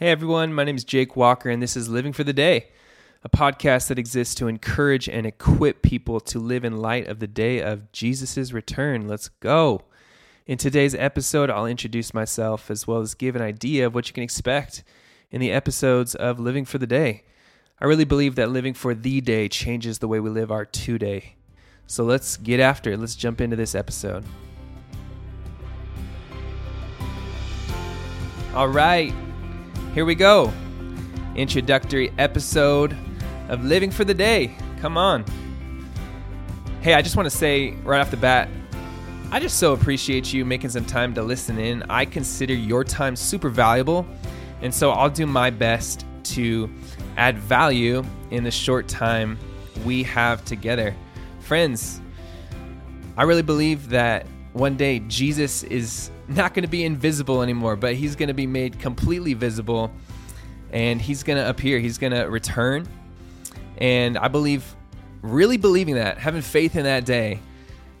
Hey everyone, my name is Jake Walker, and this is Living for the Day, a podcast that exists to encourage and equip people to live in light of the day of Jesus' return. Let's go. In today's episode, I'll introduce myself as well as give an idea of what you can expect in the episodes of Living for the Day. I really believe that living for the day changes the way we live our today. So let's get after it. Let's jump into this episode. All right, here we go. Introductory episode of Living for the Day. Come on. Hey, I just want to say right off the bat, I just so appreciate you making some time to listen in. I consider your time super valuable, and so I'll do my best to add value in the short time we have together. Friends, I really believe that one day Jesus is not going to be invisible anymore, but he's going to be made completely visible and he's going to appear. He's going to return. And I believe, really believing that, having faith in that day,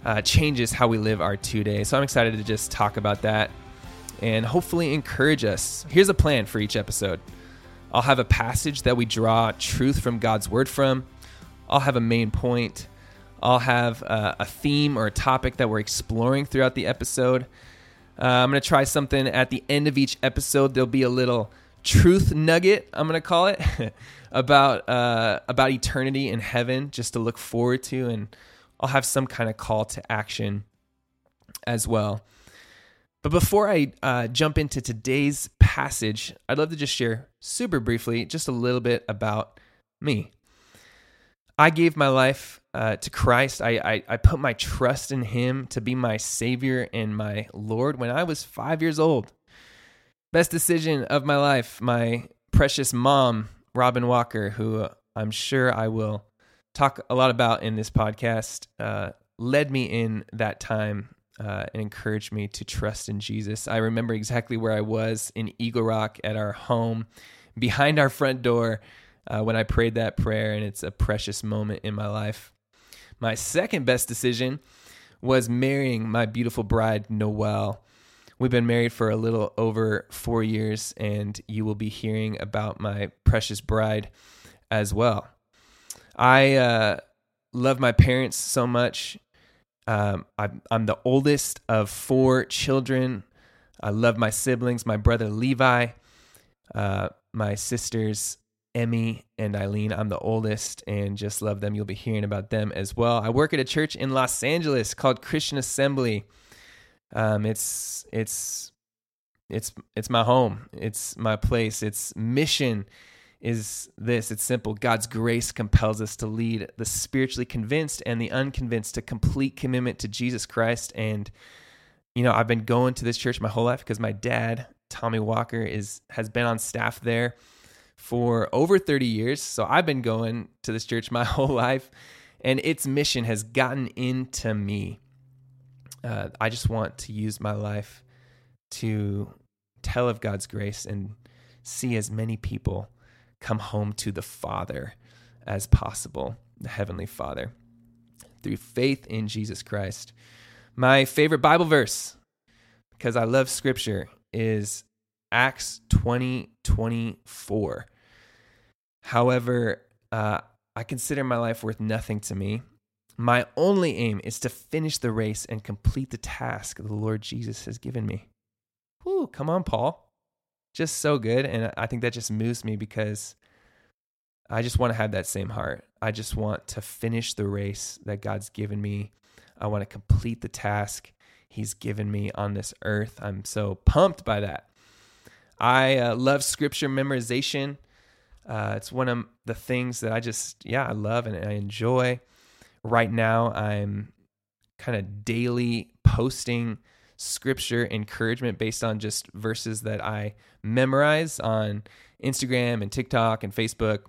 uh, changes how we live our two days. So I'm excited to just talk about that and hopefully encourage us. Here's a plan for each episode I'll have a passage that we draw truth from God's word from, I'll have a main point. I'll have uh, a theme or a topic that we're exploring throughout the episode. Uh, I'm going to try something at the end of each episode. There'll be a little truth nugget, I'm going to call it, about uh, about eternity in heaven, just to look forward to, and I'll have some kind of call to action as well. But before I uh, jump into today's passage, I'd love to just share super briefly just a little bit about me. I gave my life uh, to Christ. I, I, I put my trust in Him to be my Savior and my Lord when I was five years old. Best decision of my life. My precious mom, Robin Walker, who I'm sure I will talk a lot about in this podcast, uh, led me in that time uh, and encouraged me to trust in Jesus. I remember exactly where I was in Eagle Rock at our home, behind our front door, uh, when I prayed that prayer, and it's a precious moment in my life. My second best decision was marrying my beautiful bride, Noelle. We've been married for a little over four years, and you will be hearing about my precious bride as well. I uh, love my parents so much. Um, I'm, I'm the oldest of four children. I love my siblings, my brother Levi, uh, my sisters Emmy and Eileen. I'm the oldest and just love them. You'll be hearing about them as well. I work at a church in Los Angeles called Christian Assembly. Um, it's it's it's it's my home. It's my place. Its mission is this. It's simple. God's grace compels us to lead the spiritually convinced and the unconvinced to complete commitment to Jesus Christ. And you know, I've been going to this church my whole life because my dad, Tommy Walker, is has been on staff there for over 30 years. So I've been going to this church my whole life, and its mission has gotten into me. Uh, I just want to use my life to tell of God's grace and see as many people come home to the Father as possible, the Heavenly Father, through faith in Jesus Christ. My favorite Bible verse, because I love Scripture, is Acts 20 24. However, uh, I consider my life worth nothing to me. My only aim is to finish the race and complete the task the Lord Jesus has given me. Whew, come on, Paul. Just so good. And I think that just moves me because I just want to have that same heart. I just want to finish the race that God's given me. I want to complete the task He's given me on this earth. I'm so pumped by that. I uh, love scripture memorization. Uh, it's one of the things that I just, yeah, I love and I enjoy. Right now, I'm kind of daily posting scripture encouragement based on just verses that I memorize on Instagram and TikTok and Facebook.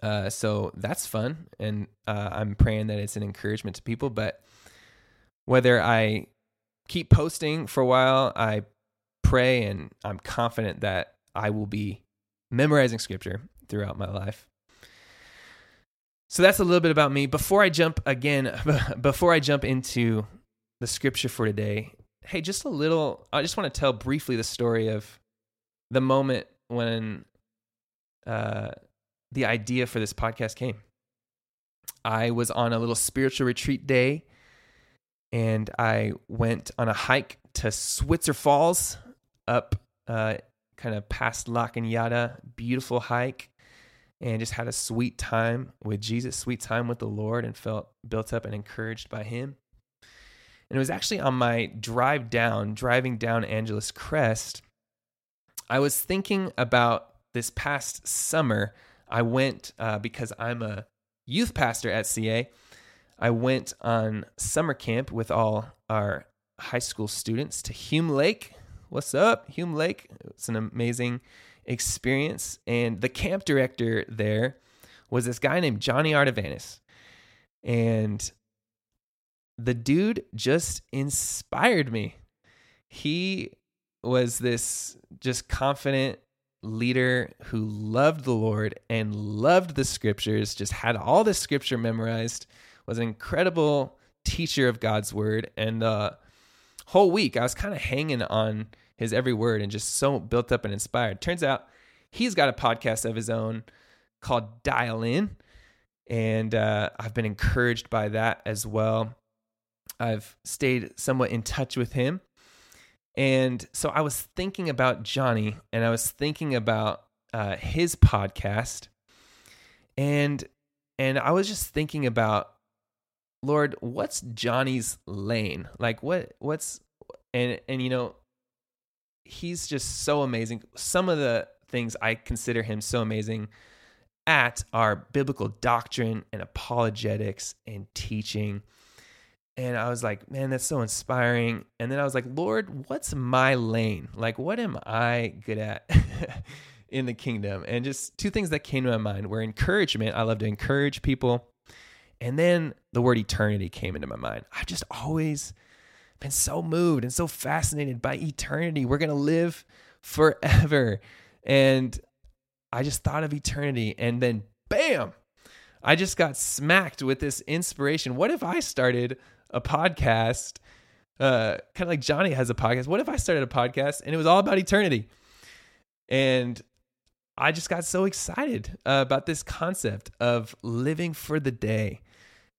Uh, so that's fun. And uh, I'm praying that it's an encouragement to people. But whether I keep posting for a while, I pray and I'm confident that I will be memorizing scripture throughout my life. So that's a little bit about me. Before I jump again, before I jump into the scripture for today, hey, just a little, I just want to tell briefly the story of the moment when uh, the idea for this podcast came. I was on a little spiritual retreat day and I went on a hike to Switzer Falls up uh, kind of past La Cañada. Beautiful hike and just had a sweet time with Jesus, sweet time with the Lord, and felt built up and encouraged by Him. And it was actually on my drive down, driving down Angeles Crest, I was thinking about this past summer. I went uh, because I'm a youth pastor at CA. I went on summer camp with all our high school students to Hume Lake. What's up, Hume Lake? It's an amazing experience. And the camp director there was this guy named Jonny Ardavanis. And the dude just inspired me. He was this just confident leader who loved the Lord and loved the scriptures, just had all the scripture memorized, was an incredible teacher of God's word. And uh, whole week I was kind of hanging on his every word and just so built up and inspired. Turns out he's got a podcast of his own called Dial In. And uh, I've been encouraged by that as well. I've stayed somewhat in touch with him. And so I was thinking about Jonny and I was thinking about uh, his podcast. And and I was just thinking about Lord, what's Jonny's lane? Like what what's and and you know he's just so amazing. Some of the things I consider him so amazing at are biblical doctrine and apologetics and teaching. And I was like, man, that's so inspiring. And then I was like, Lord, what's my lane? Like, what am I good at in the kingdom? And just two things that came to my mind were encouragement. I love to encourage people. And then the word eternity came into my mind. I've just always been so moved and so fascinated by eternity. We're going to live forever. And I just thought of eternity. And then, bam, I just got smacked with this inspiration. What if I started a podcast, uh, kind of like Jonny has a podcast? What if I started a podcast and it was all about eternity? And I just got so excited uh, about this concept of living for the day.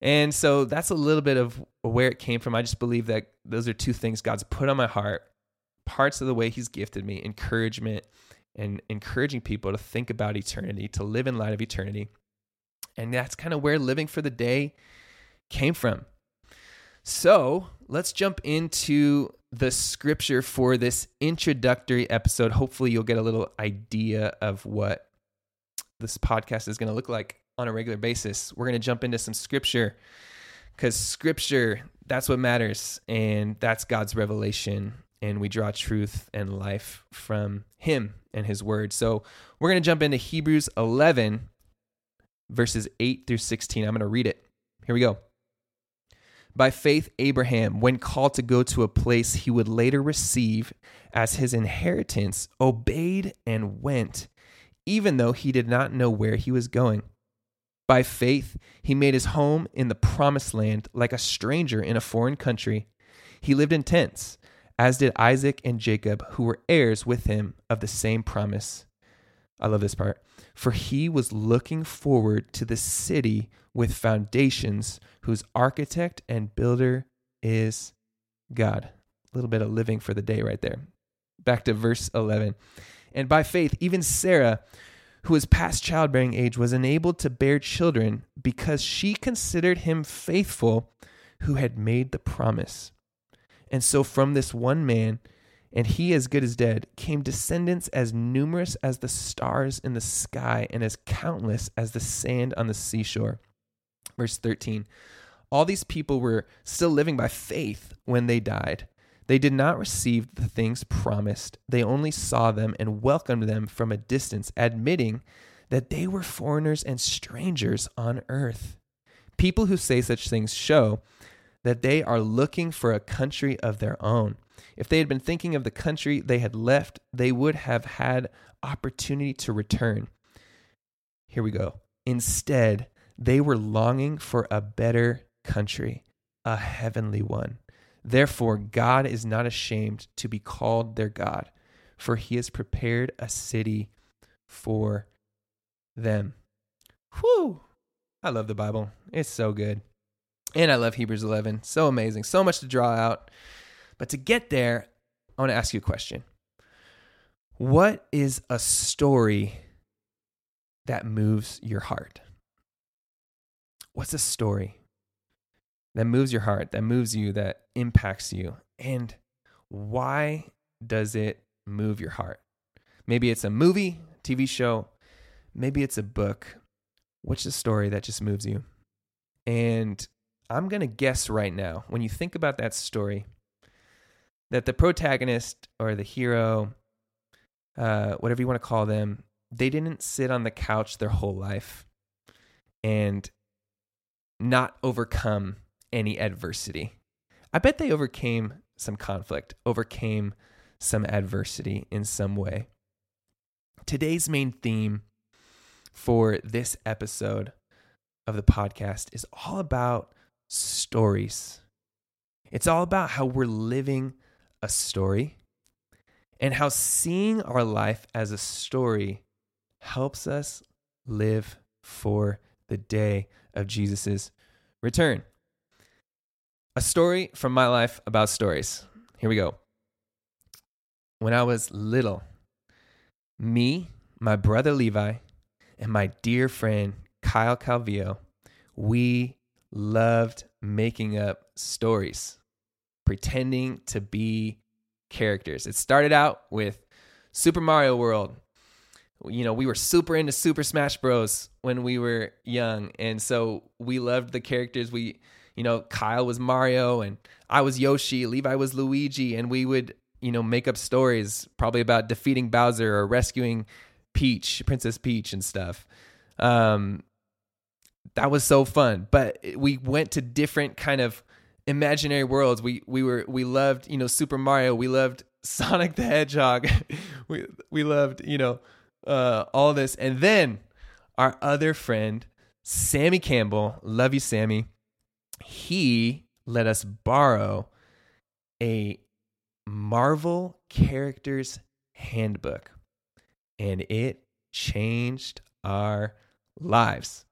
And so that's a little bit of where it came from. I just believe that those are two things God's put on my heart, parts of the way He's gifted me encouragement and encouraging people to think about eternity, to live in light of eternity. And that's kind of where living for the day came from. So let's jump into the scripture for this introductory episode. Hopefully, you'll get a little idea of what this podcast is going to look like on a regular basis. We're going to jump into some scripture because scripture, that's what matters. And that's God's revelation. And we draw truth and life from Him and His Word. So we're going to jump into Hebrews 11, verses 8 through 16. I'm going to read it. Here we go. By faith, Abraham, when called to go to a place he would later receive as his inheritance, obeyed and went, even though he did not know where he was going. By faith, he made his home in the promised land like a stranger in a foreign country. He lived in tents, as did Isaac and Jacob, who were heirs with him of the same promise. I love this part. For he was looking forward to the city with foundations, whose architect and builder is God. A little bit of living for the day right there. Back to verse 11. And by faith, even Sarah, who was past childbearing age, was enabled to bear children because she considered him faithful who had made the promise. And so from this one man, and he as good as dead, came descendants as numerous as the stars in the sky and as countless as the sand on the seashore. Verse 13 All these people were still living by faith when they died. They did not receive the things promised. They only saw them and welcomed them from a distance, admitting that they were foreigners and strangers on earth. People who say such things show that they are looking for a country of their own. If they had been thinking of the country they had left, they would have had opportunity to return. Here we go. Instead, they were longing for a better country, a heavenly one. Therefore, God is not ashamed to be called their God, for he has prepared a city for them. Whew. I love the Bible. It's so good. And I love Hebrews 11. So amazing. So much to draw out. But to get there, I want to ask you a question. What is a story that moves your heart? What's a story that moves your heart, that moves you, that impacts you? And why does it move your heart? Maybe it's a movie, TV show, maybe it's a book. What's the story that just moves you? And I'm going to guess right now, when you think about that story, that the protagonist or the hero, uh, whatever you want to call them, they didn't sit on the couch their whole life and not overcome any adversity. I bet they overcame some conflict, overcame some adversity in some way. Today's main theme for this episode of the podcast is all about stories. It's all about how we're living a story and how seeing our life as a story helps us live for the day of Jesus' return. A story from my life about stories. Here we go. When I was little, me, my brother Levi, and my dear friend Kyle Calvillo, we loved making up stories, pretending to be characters. It started out with Super Mario World. You know, we were super into Super Smash Bros. when we were young. And so we loved the characters. We, you know, Kyle was Mario and I was Yoshi, Levi was Luigi. And we would, you know, make up stories probably about defeating Bowser or rescuing Peach, Princess Peach and stuff. Um, that was so fun. But we went to different kind of imaginary worlds. We we were we loved you know Super Mario. We loved Sonic the Hedgehog. we we loved you know uh, all this, and then our other friend Sammy Campbell, love you Sammy. He let us borrow a Marvel characters handbook, and it changed our lives.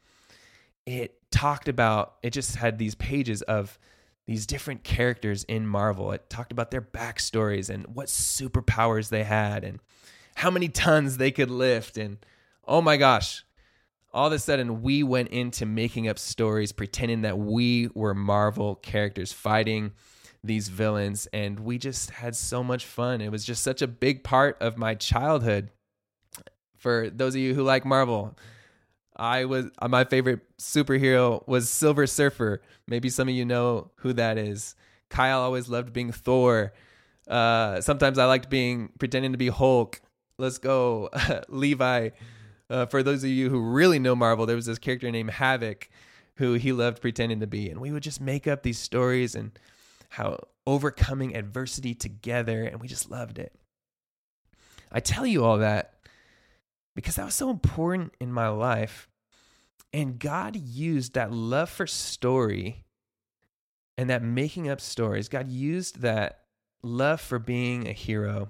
It talked about it just had these pages of these different characters in Marvel. It talked about their backstories and what superpowers they had and how many tons they could lift. And oh my gosh, all of a sudden we went into making up stories, pretending that we were Marvel characters fighting these villains. And we just had so much fun. It was just such a big part of my childhood. For those of you who like Marvel, I was uh, my favorite superhero was Silver Surfer. Maybe some of you know who that is. Kyle always loved being Thor. Uh, sometimes I liked being pretending to be Hulk. Let's go, Levi. Uh, for those of you who really know Marvel, there was this character named Havoc who he loved pretending to be, and we would just make up these stories and how overcoming adversity together, and we just loved it. I tell you all that because that was so important in my life. And God used that love for story and that making up stories. God used that love for being a hero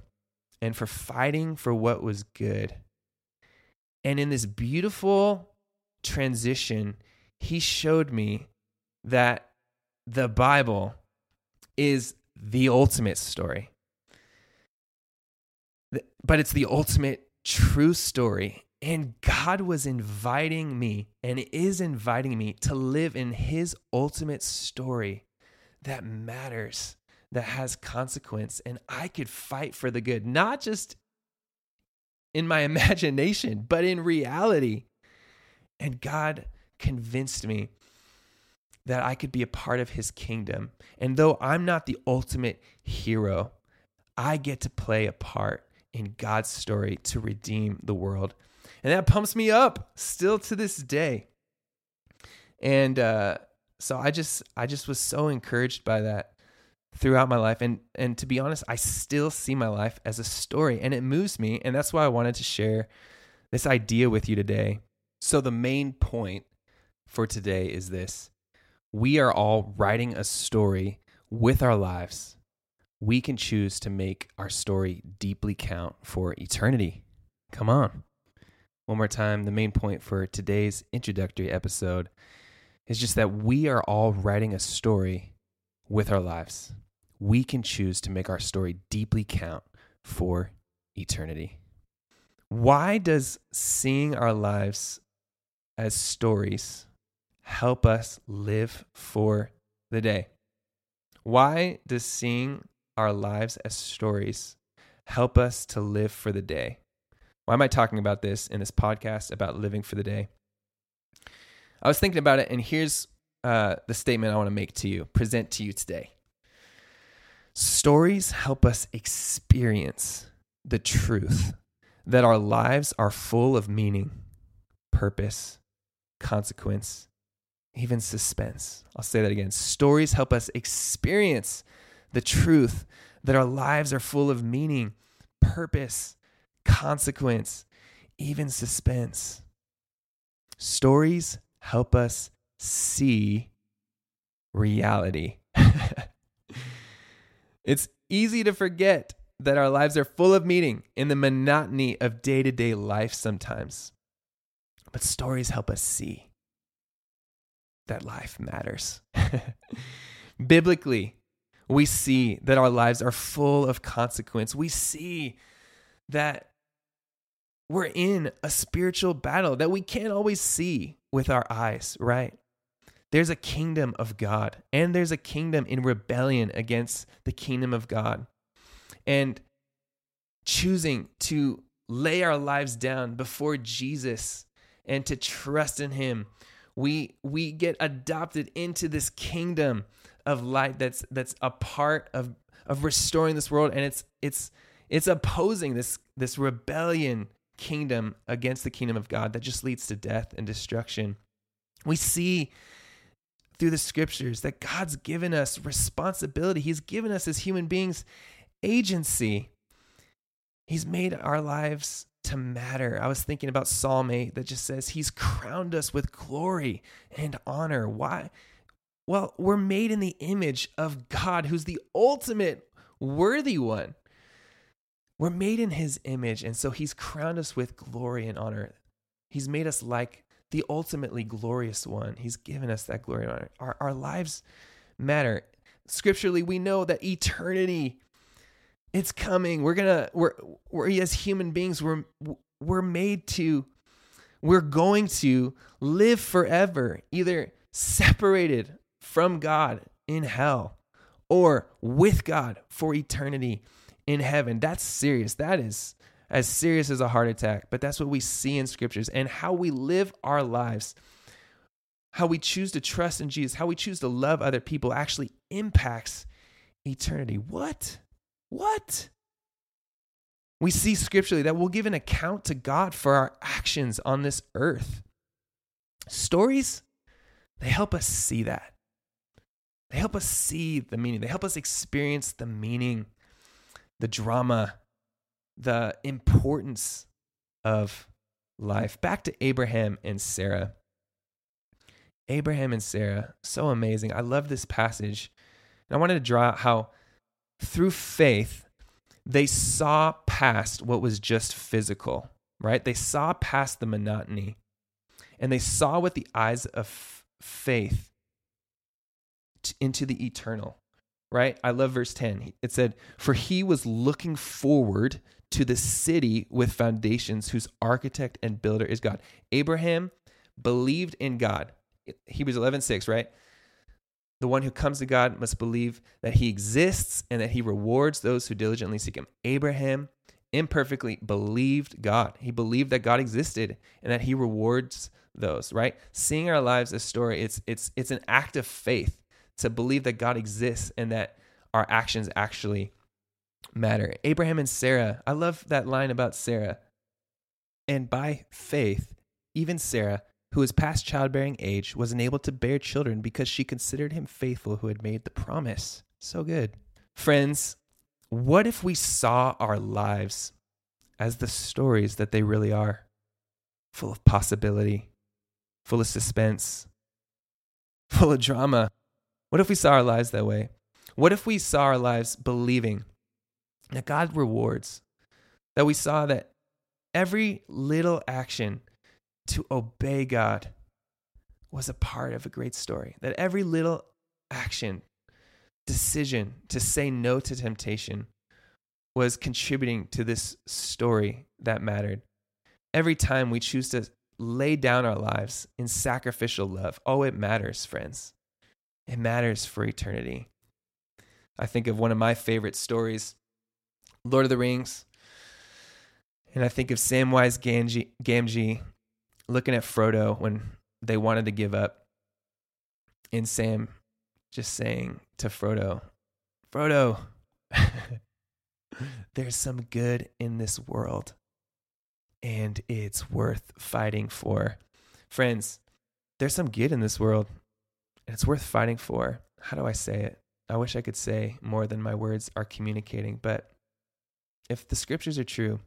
and for fighting for what was good. And in this beautiful transition, he showed me that the Bible is the ultimate story. But it's the ultimate true story. And God was inviting me and is inviting me to live in His ultimate story that matters, that has consequence. And I could fight for the good, not just in my imagination, but in reality. And God convinced me that I could be a part of His kingdom. And though I'm not the ultimate hero, I get to play a part in God's story to redeem the world. And that pumps me up still to this day. And uh, so I just I just was so encouraged by that throughout my life and and to be honest I still see my life as a story and it moves me and that's why I wanted to share this idea with you today. So the main point for today is this. We are all writing a story with our lives we can choose to make our story deeply count for eternity. Come on. one more time, the main point for today's introductory episode is just that we are all writing a story with our lives. We can choose to make our story deeply count for eternity. Why does seeing our lives as stories help us live for the day? Why does seeing our lives as stories help us to live for the day? Why am I talking about this in this podcast about living for the day? I was thinking about it, and here's uh, the statement I want to make to you, present to you today. Stories help us experience the truth that our lives are full of meaning, purpose, consequence, even suspense. I'll say that again. Stories help us experience the truth that our lives are full of meaning, purpose, consequence, even suspense. Stories help us see reality. it's easy to forget that our lives are full of meaning in the monotony of day to day life sometimes. But stories help us see that life matters. Biblically, we see that our lives are full of consequence. We see that we're in a spiritual battle that we can't always see with our eyes, right? There's a kingdom of God, and there's a kingdom in rebellion against the kingdom of God. And choosing to lay our lives down before Jesus and to trust in him, we we get adopted into this kingdom of light that's that's a part of of restoring this world and it's it's it's opposing this this rebellion kingdom against the kingdom of God that just leads to death and destruction. We see through the scriptures that God's given us responsibility. He's given us as human beings agency. He's made our lives to matter. I was thinking about Psalm 8 that just says, He's crowned us with glory and honor. Why? Well, we're made in the image of God, who's the ultimate worthy one. We're made in his image, and so he's crowned us with glory and honor. He's made us like the ultimately glorious one. He's given us that glory and honor. Our, our lives matter. Scripturally, we know that eternity it's coming. We're gonna we're we're as human beings, we're we're made to we're going to live forever, either separated from God in hell or with God for eternity in heaven. That's serious. That is as serious as a heart attack, but that's what we see in scriptures and how we live our lives. How we choose to trust in Jesus, how we choose to love other people actually impacts eternity. What? What? We see scripturally that we'll give an account to God for our actions on this earth. Stories, they help us see that. They help us see the meaning. They help us experience the meaning the drama, the importance of life. Back to Abraham and Sarah. Abraham and Sarah, so amazing. I love this passage. And I wanted to draw out how through faith, they saw past what was just physical, right? They saw past the monotony and they saw with the eyes of faith into the eternal right? I love verse 10. It said, For he was looking forward to the city with foundations, whose architect and builder is God. Abraham believed in God. Hebrews 11, 6, right? The one who comes to God must believe that he exists and that he rewards those who diligently seek him. Abraham imperfectly believed God. He believed that God existed and that he rewards those, right? Seeing our lives as story, it's it's it's an act of faith to believe that God exists and that our actions actually matter. Abraham and Sarah, I love that line about Sarah. And by faith, even Sarah, who was past childbearing age, was enabled to bear children because she considered him faithful who had made the promise. So good. Friends, what if we saw our lives as the stories that they really are? Full of possibility, full of suspense, full of drama, what if we saw our lives that way? What if we saw our lives believing that God rewards, that we saw that every little action to obey God was a part of a great story. That every little action, decision to say no to temptation was contributing to this story that mattered. Every time we choose to lay down our lives in sacrificial love, oh, it matters, friends. It matters for eternity. I think of one of my favorite stories, Lord of the Rings. And I think of Samwise Gamgee, Gamgee looking at Frodo when they wanted to give up. And Sam just saying to Frodo, Frodo, there's some good in this world and it's worth fighting for. Friends, there's some good in this world it's worth fighting for. How do I say it? I wish I could say more than my words are communicating, but if the scriptures are true,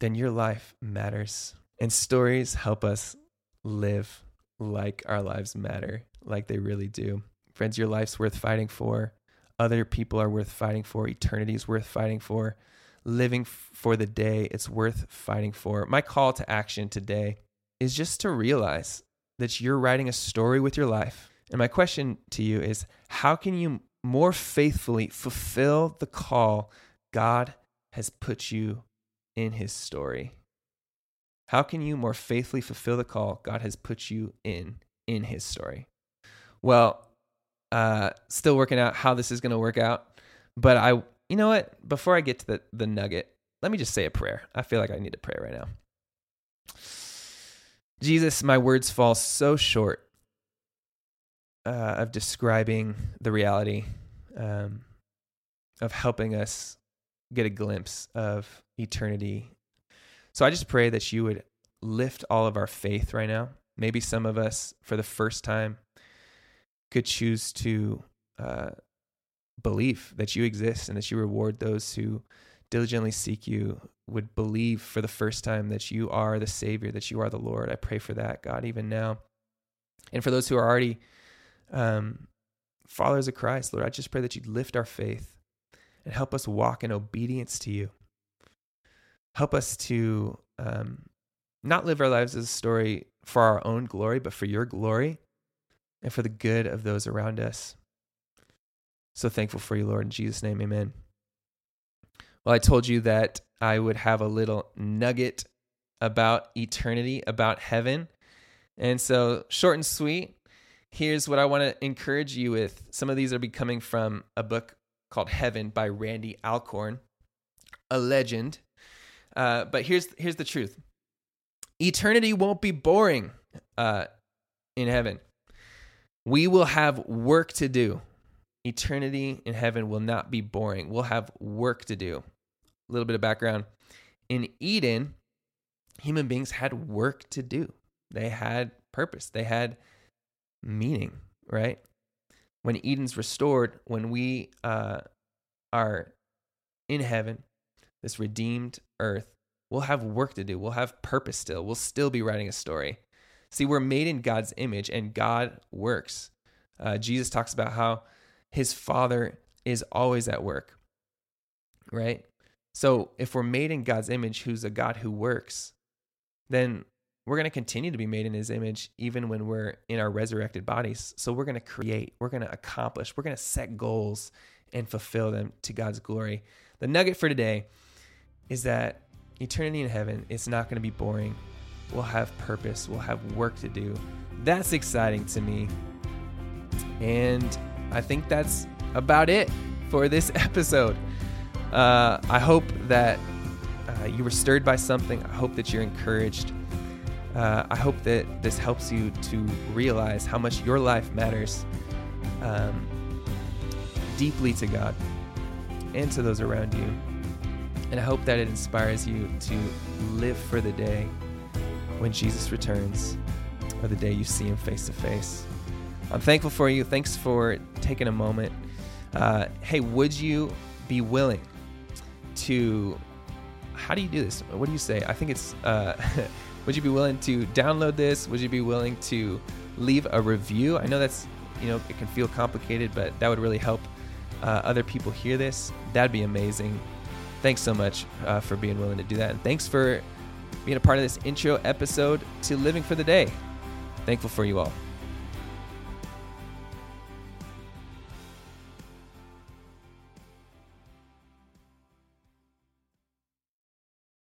then your life matters. And stories help us live like our lives matter, like they really do. Friends, your life's worth fighting for. Other people are worth fighting for. Eternity is worth fighting for. Living for the day, it's worth fighting for. My call to action today is just to realize that you're writing a story with your life. And my question to you is how can you more faithfully fulfill the call God has put you in his story? How can you more faithfully fulfill the call God has put you in in his story? Well, uh, still working out how this is going to work out. But I, you know what? Before I get to the, the nugget, let me just say a prayer. I feel like I need to pray right now. Jesus, my words fall so short uh, of describing the reality, um, of helping us get a glimpse of eternity. So I just pray that you would lift all of our faith right now. Maybe some of us, for the first time, could choose to uh, believe that you exist and that you reward those who diligently seek you, would believe for the first time that you are the Savior, that you are the Lord. I pray for that, God, even now. And for those who are already um, followers of Christ, Lord, I just pray that you'd lift our faith and help us walk in obedience to you. Help us to um, not live our lives as a story for our own glory, but for your glory and for the good of those around us. So thankful for you, Lord. In Jesus' name, amen. Well, I told you that I would have a little nugget about eternity, about heaven. And so, short and sweet, here's what I want to encourage you with. Some of these are be coming from a book called Heaven by Randy Alcorn, a legend. Uh, but here's here's the truth: eternity won't be boring uh, in heaven. We will have work to do. Eternity in heaven will not be boring. We'll have work to do. A little bit of background. In Eden, human beings had work to do. They had purpose. They had meaning, right? When Eden's restored, when we uh, are in heaven, this redeemed earth, we'll have work to do. We'll have purpose still. We'll still be writing a story. See, we're made in God's image and God works. Uh, Jesus talks about how his Father is always at work, right? So if we're made in God's image, who's a God who works, then we're going to continue to be made in his image even when we're in our resurrected bodies. So we're going to create, we're going to accomplish, we're going to set goals and fulfill them to God's glory. The nugget for today is that eternity in heaven is not going to be boring we'll have purpose, we'll have work to do. That's exciting to me. And I think that's about it for this episode. Uh, I hope that uh, you were stirred by something. I hope that you're encouraged. Uh, I hope that this helps you to realize how much your life matters um, deeply to God and to those around you. And I hope that it inspires you to live for the day when Jesus returns or the day you see him face to face. I'm thankful for you. Thanks for taking a moment. Uh, hey, would you be willing to? How do you do this? What do you say? I think it's. Uh, would you be willing to download this? Would you be willing to leave a review? I know that's you know it can feel complicated, but that would really help uh, other people hear this. That'd be amazing. Thanks so much uh, for being willing to do that, and thanks for being a part of this intro episode to Living for the Day. Thankful for you all.